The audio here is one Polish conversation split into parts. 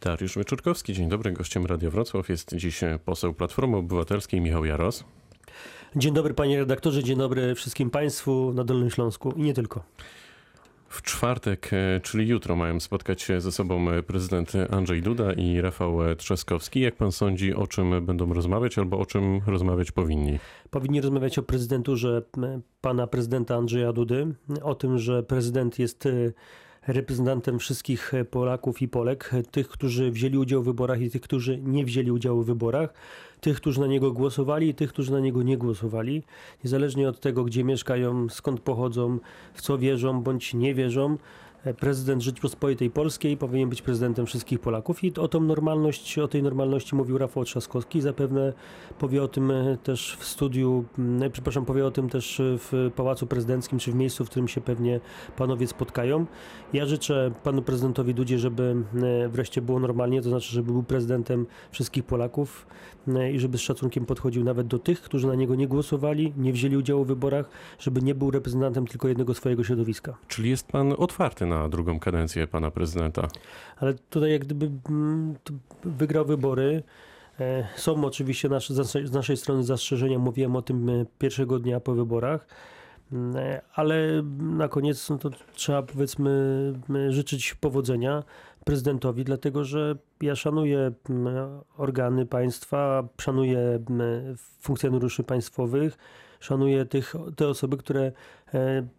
Dariusz Wieczorkowski, dzień dobry. Gościem Radia Wrocław jest dziś poseł Platformy Obywatelskiej Michał Jaros. Dzień dobry panie redaktorze, dzień dobry wszystkim państwu na Dolnym Śląsku i nie tylko. W czwartek, e, czyli jutro, mają spotkać się ze sobą prezydent Andrzej Duda i Rafał Trzaskowski. Jak pan sądzi, o czym będą rozmawiać albo o czym rozmawiać powinni? Powinni rozmawiać o prezydenturze pana prezydenta Andrzeja Dudy, o tym, że prezydent jest e, reprezentantem wszystkich Polaków i Polek, tych, którzy wzięli udział w wyborach i tych, którzy nie wzięli udziału w wyborach, tych, którzy na niego głosowali i tych, którzy na niego nie głosowali, niezależnie od tego, gdzie mieszkają, skąd pochodzą, w co wierzą bądź nie wierzą. Prezydent Rzeczypospolitej Polskiej powinien być prezydentem wszystkich Polaków i o tą normalność, o tej normalności mówił Rafał Trzaskowski. Zapewne powie o tym też w studiu, przepraszam, powie o tym też w Pałacu Prezydenckim, czy w miejscu, w którym się pewnie panowie spotkają. Ja życzę panu prezydentowi Dudzie, żeby wreszcie było normalnie, to znaczy, żeby był prezydentem wszystkich Polaków i żeby z szacunkiem podchodził nawet do tych, którzy na niego nie głosowali, nie wzięli udziału w wyborach, żeby nie był reprezentantem tylko jednego swojego środowiska. Czyli jest pan otwarty na drugą kadencję pana prezydenta? Ale tutaj jak gdyby mm, wygrał wybory, e, są oczywiście nasze, z naszej strony zastrzeżenia, mówiłem o tym e, pierwszego dnia po wyborach, mm, e, ale na koniec no to trzeba powiedzmy życzyć powodzenia prezydentowi, dlatego że ja szanuję organy państwa, szanuję funkcjonariuszy państwowych, szanuję tych, te osoby, które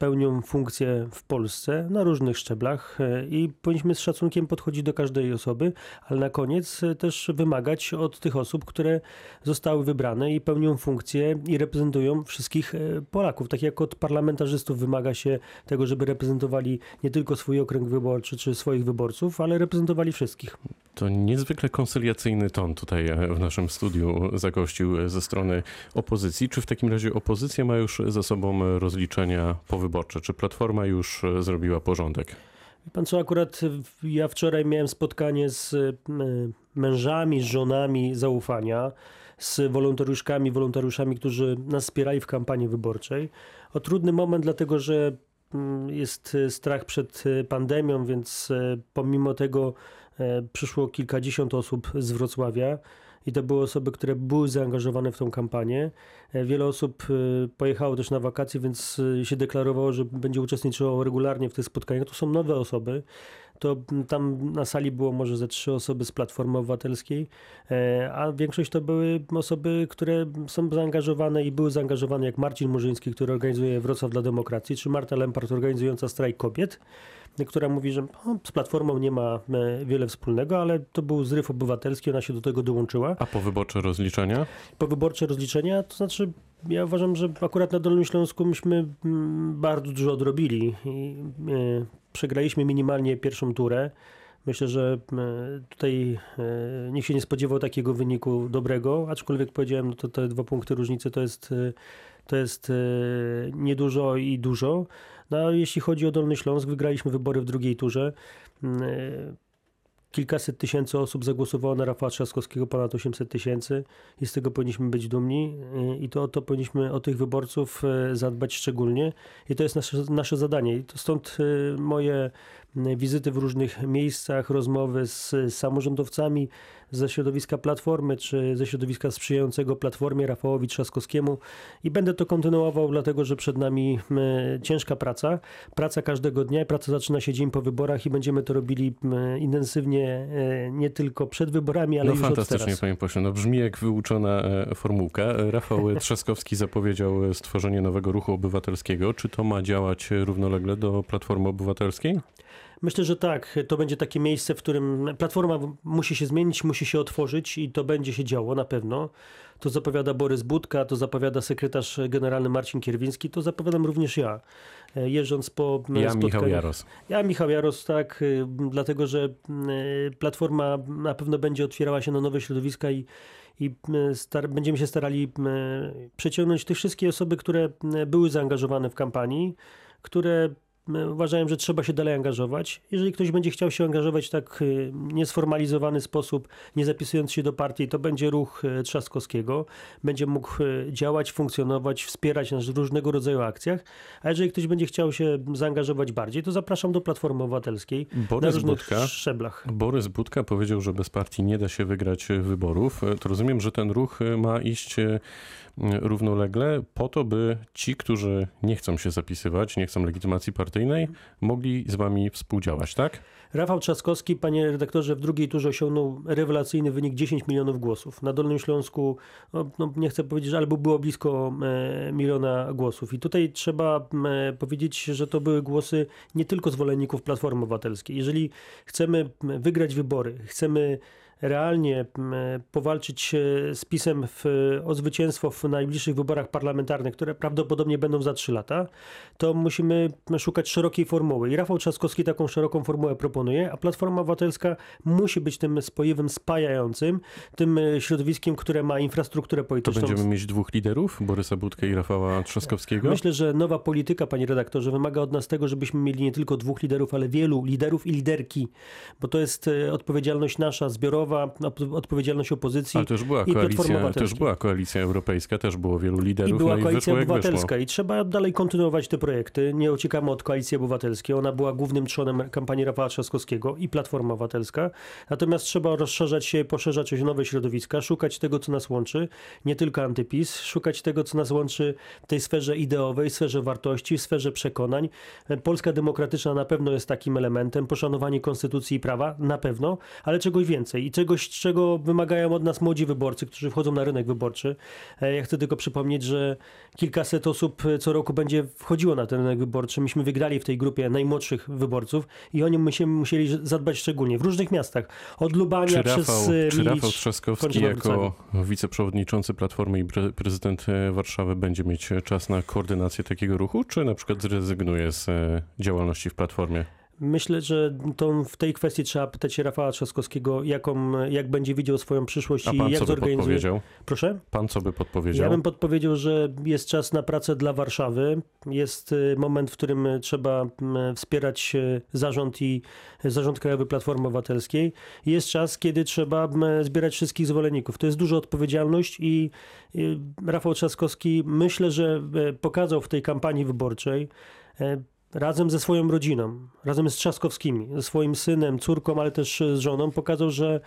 pełnią funkcje w Polsce na różnych szczeblach e, i powinniśmy z szacunkiem podchodzić do każdej osoby, ale na koniec e, też wymagać od tych osób, które zostały wybrane i pełnią funkcje i reprezentują wszystkich e, Polaków. Tak jak od parlamentarzystów wymaga się tego, żeby reprezentowali nie tylko swój okręg wyborczy czy swoich wyborców, ale reprezentowali wszystkich. To niezwykle konsyliacyjny ton tutaj w naszym studiu zagościł ze strony opozycji. Czy w takim razie opozycja ma już za sobą rozliczenia po wyborach? wyborcze? Czy Platforma już e, zrobiła porządek? Pan co, akurat ja wczoraj miałem spotkanie z e, mężami, z żonami zaufania, z wolontariuszkami, wolontariuszami, którzy nas wspierali w kampanii wyborczej. O trudny moment, dlatego że mm, jest strach przed e, pandemią, więc pomimo tego przyszło kilkadziesiąt osób z Wrocławia i to były osoby, które były zaangażowane w tą kampanię. E, wiele osób e, pojechało też na wakacje, więc e, się deklarowało, że będzie uczestniczyło regularnie w tych spotkaniach. To są nowe osoby. To tam na sali było może ze trzy osoby z Platformy Obywatelskiej, a większość to były osoby, które są zaangażowane i były zaangażowane, jak Marcin Murzyński, który organizuje Wrocław dla Demokracji, czy Marta Lempart organizująca strajk kobiet która mówi, że no, z Platformą nie ma e, wiele wspólnego, ale to był zryw obywatelski, ona się do tego dołączyła. A powyborcze rozliczenia? Powyborcze rozliczenia, to znaczy ja uważam, że akurat na Dolnym Śląsku myśmy mm, bardzo dużo odrobili i e, przegraliśmy minimalnie pierwszą turę. Myślę, że e, tutaj nikt się nie spodziewał takiego wyniku dobrego, aczkolwiek powiedziałem, no to te dwa punkty różnicy to jest, to jest niedużo i dużo. No, jeśli chodzi o Dolny Śląsk, wygraliśmy wybory w drugiej turze. E, kilkaset tysięcy osób zagłosowało na Rafała Trzaskowskiego, ponad 800 tysięcy. I z tego powinniśmy być dumni. E, i to, to powinniśmy o tych wyborców e, zadbać szczególnie. I to jest nasze, nasze zadanie. I to stąd moje wizyty w różnych miejscach, rozmowy z samorządowcami ze środowiska Platformy, czy ze środowiska sprzyjającego Platformie Rafałowi Trzaskowskiemu i będę to kontynuował, dlatego że przed nami ciężka praca, praca każdego dnia, praca zaczyna się dzień po wyborach i będziemy to robili intensywnie e, nie tylko przed wyborami, ale no, już fantastycznie, panie pośle. No, brzmi jak wyuczona e, formułka. Rafał Trzaskowski zapowiedział stworzenie nowego ruchu obywatelskiego. Czy to ma działać równolegle do Platformy Obywatelskiej? Myślę, że tak. To będzie takie miejsce, w którym platforma musi się zmienić, musi się otworzyć i to będzie się działo na pewno. To zapowiada Borys Budka, to zapowiada sekretarz generalny Marcin Kierwiński, to zapowiadam również ja. E, jeżdżąc po Ja Michał Jaros. Ja Michał Jaros, tak, y, dlatego że platforma na pewno będzie otwierała się na nowe środowiska i i star- będziemy się starali przeciągnąć te wszystkie osoby, które były zaangażowane w kampanii, które e, uważałem, że trzeba się dalej angażować. Jeżeli ktoś będzie chciał się angażować w tak e, niesformalizowany sposób, nie zapisując się do partii, to będzie ruch e, Trzaskowskiego. Będzie mógł e, działać, funkcjonować, wspierać nas w różnego rodzaju akcjach. A jeżeli ktoś będzie chciał się zaangażować bardziej, to zapraszam do Platformy Obywatelskiej na Borys różnych Budka, szczeblach. Borys Budka powiedział, że bez partii nie da się wygrać e, wyborów. E, To rozumiem, że ten ruch e, ma iść e, równolegle po to, by ci, którzy nie chcą się zapisywać, nie chcą legitymacji partyjnej, mogli z wami współdziałać, tak? Rafał Trzaskowski, panie redaktorze, w drugiej turze osiągnął rewelacyjny wynik 10 milionów głosów. Na Dolnym Śląsku, no, no, nie chcę powiedzieć, ale było blisko e, miliona głosów. I tutaj trzeba e, powiedzieć, że to były głosy nie tylko zwolenników Platformy Obywatelskiej. Jeżeli chcemy wygrać wybory, chcemy realnie powalczyć e, z PiSem w, o zwycięstwo w najbliższych wyborach parlamentarnych, które prawdopodobnie będą za 3 lata, to musimy szukać szerokiej formuły. I Rafał Trzaskowski taką szeroką formułę proponuje, a Platforma Obywatelska musi być tym spojewem spajającym, tym e, środowiskiem, które ma infrastrukturę To polityczną. będziemy mieć dwóch liderów, Borysa Budkę i Rafała Trzaskowskiego. Myślę, że nowa polityka, panie redaktorze, wymaga od nas tego, żebyśmy mieli nie tylko dwóch liderów, ale wielu liderów i liderki, bo to jest e, odpowiedzialność nasza zbiorowa, op- odpowiedzialność opozycji. Ale też była i Platformy koalicja, Obywatelskiej. też była koalicja europejska, też było wielu I liderów, była no i koalicja wyszło obywatelska i trzeba dalej kontynuować te projekty. Nie uciekamy od koalicji obywatelskiej. Ona była głównym trzonem kampanii Rafała Trzaskowskiego i Platforma Obywatelska. Natomiast trzeba rozszerzać się, poszerzać o nowe środowiska, szukać tego, co nas łączy, nie tylko antypis, szukać tego, co nas łączy w tej sferze ideowej, sferze wartości, sferze przekonań. Polska demokratyczna na pewno jest takim elementem, poszanowanie konstytucji i prawa na pewno, ale czegoś więcej i czegoś, czego wymagają od nas młodzi wyborcy, którzy wchodzą na rynek wyborczy. E, Ja chcę tylko przypomnieć, że kilkaset osób e, co roku będzie wchodziło na ten rynek wyborczy. Myśmy wygrali w tej grupie najmłodszych wyborców i o nim myśmy musieli zadbać szczególnie w różnych miastach. Od Lubania Czy przez Rafał, e, czy Milicz, Rafał Trzaskowski jako wiceprzewodniczący Platformy i pre- prezydent Warszawy będzie mieć czas na koordynację takiego ruchu, czy na przykład zrezygnuje z działalności w Platformie? Myślę, że tą, w tej kwestii trzeba pytać Rafała Trzaskowskiego, jaką, jak będzie widział swoją przyszłość A i pan jak co by zorganizuje. podpowiedział? Proszę? Pan co by podpowiedział? Ja bym podpowiedział, że jest czas na pracę dla Warszawy. Jest y, moment, w którym y, trzeba wspierać y, zarząd i zarząd Krajowy Platformy Obywatelskiej. Jest czas, kiedy trzeba zbierać wszystkich zwolenników. To jest duża odpowiedzialność i Rafał Trzaskowski myślę, że pokazał w tej kampanii wyborczej razem ze swoją rodziną, razem z Trzaskowskimi, ze swoim synem, córką, ale też z żoną, pokazał, że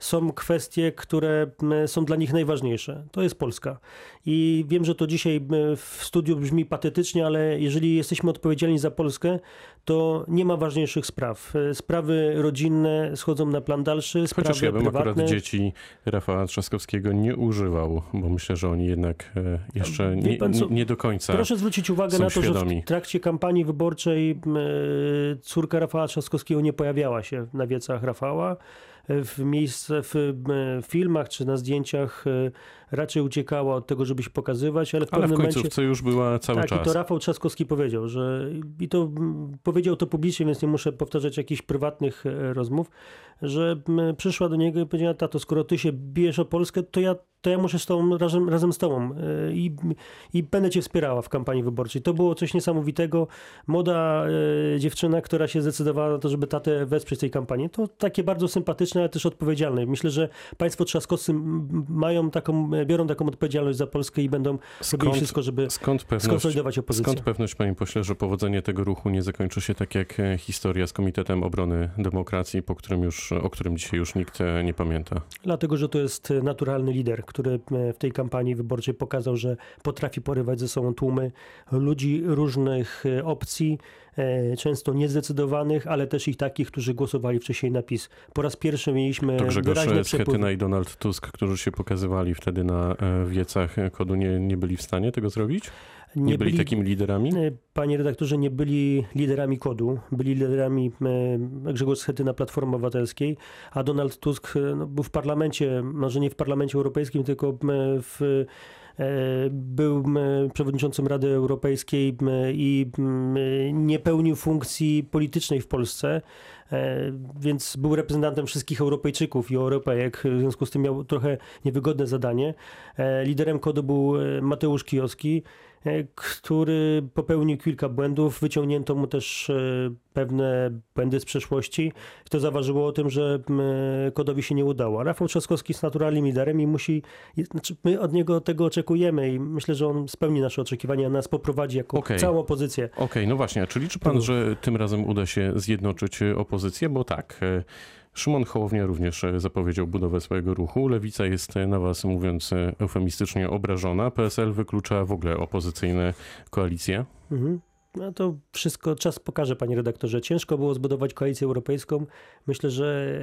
są kwestie, które są dla nich najważniejsze. To jest Polska. I wiem, że to dzisiaj w studiu brzmi patetycznie, ale jeżeli jesteśmy odpowiedzialni za Polskę, to nie ma ważniejszych spraw. E, Sprawy rodzinne schodzą na plan dalszy, sprawy Chociaż ja bym prywatne. akurat dzieci Rafała Trzaskowskiego nie używał, bo myślę, że oni jednak e, jeszcze nie, co? nie, do końca. Proszę zwrócić uwagę na to, że świadomi. w trakcie kampanii wyborczej e, córka Rafała Trzaskowskiego nie pojawiała się na wiecach Rafała. E, W miejsce, w m, filmach czy na zdjęciach e, raczej uciekała od tego, żeby się pokazywać, ale w Ale w pewnym momencie... końcówce już była cały tak, czas. i to Rafał Trzaskowski powiedział, że i to powiedział to publicznie, więc nie muszę powtarzać jakichś prywatnych e, rozmów, że przyszła do niego i powiedziała, tato, skoro ty się bijesz o Polskę, to ja, to ja muszę z tobą, razem, razem z tobą e, i, i będę cię wspierała w kampanii wyborczej. To było coś niesamowitego. Młoda e, dziewczyna, która się zdecydowała na to, żeby tatę wesprzeć w tej kampanii, to takie bardzo sympatyczne, ale też odpowiedzialne. Myślę, że państwo Trzaskowscy m, mają taką, biorą taką odpowiedzialność za Polskę i będą robili Skąd, wszystko, żeby skąd pewność, skonsolidować opozycję. Skąd pewność, panie pośle, że powodzenie tego ruchu nie zakończy się tak jak e, historia z Komitetem Obrony Demokracji, po którym już, o którym dzisiaj już nikt e, nie pamięta? Dlatego, że to jest e, naturalny lider, który e, w tej kampanii wyborczej pokazał, że potrafi porywać ze sobą tłumy ludzi różnych e, opcji, e, często niezdecydowanych, ale też i takich, którzy głosowali wcześniej na PiS. Po raz pierwszy mieliśmy To Grzegorz. Schetyna i Donald Tusk, którzy się pokazywali wtedy na e, wiecach e, kodu, nie, nie byli w stanie tego zrobić? Nie, byli, takimi liderami? E, Panie redaktorze, nie byli liderami kodu, byli liderami e, Grzegorz Schetyna Platformy Obywatelskiej, a Donald Tusk e, no, był w parlamencie, może nie w parlamencie europejskim, tylko e, w był m, przewodniczącym Rady Europejskiej i nie pełnił funkcji politycznej w Polsce, e, więc był reprezentantem wszystkich Europejczyków i Europejek, w związku z tym miał trochę niewygodne zadanie. E, Liderem kodu był e, Mateusz Kijowski, e, który popełnił kilka błędów. Wyciągnięto mu też e, pewne błędy z przeszłości. To zaważyło o tym, że m, kodowi się nie udało. Rafał Trzaskowski jest naturalnym liderem i musi, znaczy my od niego tego oczekujemy i myślę, że on spełni nasze oczekiwania, nas poprowadzi jako Okej. całą opozycję. Okej, no właśnie, a czy liczy pan, że tym razem uda się zjednoczyć e, opozycję? Bo tak, e, Szymon Hołownia również e, zapowiedział budowę swojego ruchu. Lewica jest e, na was, mówiąc e, eufemistycznie, obrażona. PSL wyklucza w ogóle opozycyjne koalicje. Mhm. No to wszystko czas pokaże, panie redaktorze. Ciężko było zbudować koalicję europejską. Myślę, że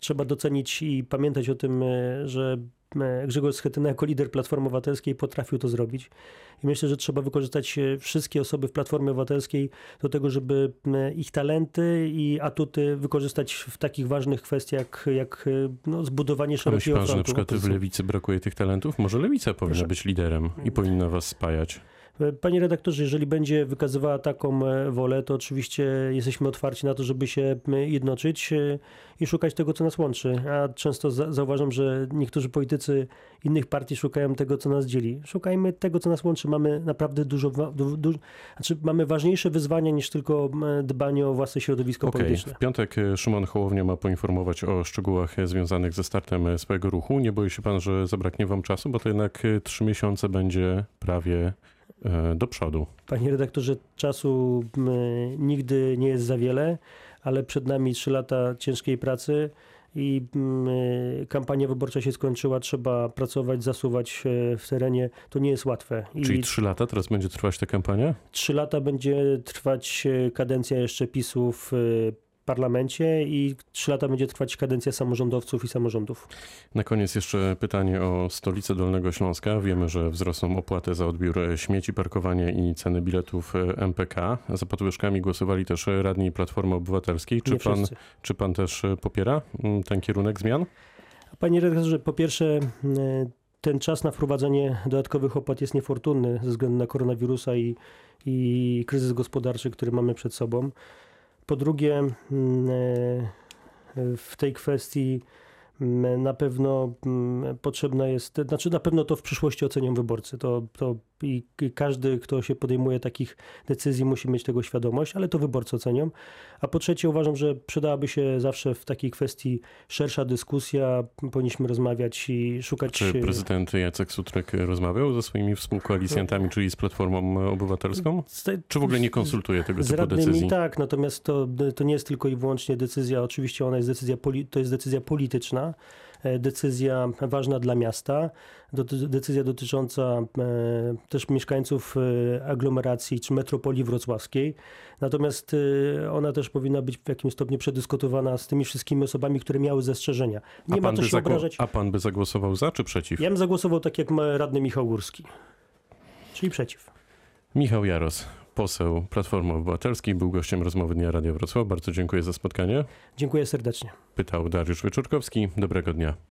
trzeba docenić i pamiętać o tym, że Grzegorz Schetyna jako lider Platformy Obywatelskiej potrafił to zrobić. I myślę, że trzeba wykorzystać e, wszystkie osoby w Platformie Obywatelskiej do tego, żeby e, ich talenty i atuty wykorzystać w takich ważnych kwestiach, jak, e, no, zbudowanie A myśli szerokiego pan, że na przykład w. Lewicy brakuje tych talentów? Może Lewica powinna Proszę. być liderem i powinna was spajać. Panie redaktorze, jeżeli będzie wykazywała taką e, wolę, to oczywiście jesteśmy otwarci na to, żeby się jednoczyć e, i szukać tego, co nas łączy. A często za- zauważam, że niektórzy politycy innych partii szukają tego, co nas dzieli. Szukajmy tego, co nas łączy. Mamy naprawdę dużo, du, du, znaczy mamy ważniejsze wyzwania niż tylko dbanie o własne środowisko Okej, polityczne. w piątek e, Szymon Hołownia ma poinformować o szczegółach związanych ze startem swojego ruchu. Nie boi się pan, że zabraknie wam czasu, bo to jednak trzy miesiące będzie prawie do przodu. Panie redaktorze, czasu nigdy nie jest za wiele, ale przed nami trzy lata ciężkiej pracy i kampania wyborcza się skończyła. Trzeba pracować, zasuwać e, w terenie. To nie jest łatwe. Czyli trzy lata teraz będzie trwać ta kampania? trzy lata będzie trwać e, kadencja jeszcze PiSu w e, parlamencie i trzy lata będzie trwać kadencja samorządowców i samorządów. Na koniec jeszcze pytanie o stolicę Dolnego Śląska. Wiemy, że wzrosną opłaty za odbiór e, śmieci, parkowanie i ceny biletów e, MPK. Za podwyżkami głosowali też radni Platformy Obywatelskiej. Czy nie pan, wszyscy. czy pan też e, popiera mm, ten kierunek zmian? Panie redaktorze, po pierwsze, m, ten czas na wprowadzenie dodatkowych opłat jest niefortunny ze względu na koronawirusa i, i kryzys gospodarczy, który mamy przed sobą. Po drugie, m, e, w tej kwestii m, na pewno m, potrzebna jest, znaczy na pewno to w przyszłości ocenią wyborcy. To, to i każdy, kto się podejmuje takich decyzji, musi mieć tego świadomość, ale to wyborcy ocenią. A po trzecie, uważam, że przydałaby się zawsze w takiej kwestii szersza dyskusja. Powinniśmy rozmawiać i szukać. Czy prezydent Jacek Sutryk rozmawiał ze swoimi współkoalicjantami, czyli z Platformą Obywatelską? Czy w ogóle nie konsultuje tego typu radnymi decyzji? tak, natomiast to, to nie jest tylko i wyłącznie decyzja, oczywiście ona jest decyzja, to jest decyzja polityczna, e, decyzja ważna dla miasta, decyzja dotycząca e, też mieszkańców e, aglomeracji czy metropolii wrocławskiej. Natomiast e, ona też powinna być w jakimś stopniu przedyskutowana z tymi wszystkimi osobami, które miały zastrzeżenia. Nie a, ma co się zagło- obrażać. a pan by zagłosował za czy przeciw? Ja bym zagłosował tak jak radny Michał Górski, czyli przeciw. Michał Jaros, poseł Platformy Obywatelskiej, był gościem rozmowy Dnia Radia Wrocław. Bardzo dziękuję za spotkanie. Dziękuję serdecznie. Pytał Dariusz Wyczorkowski. Dobrego dnia.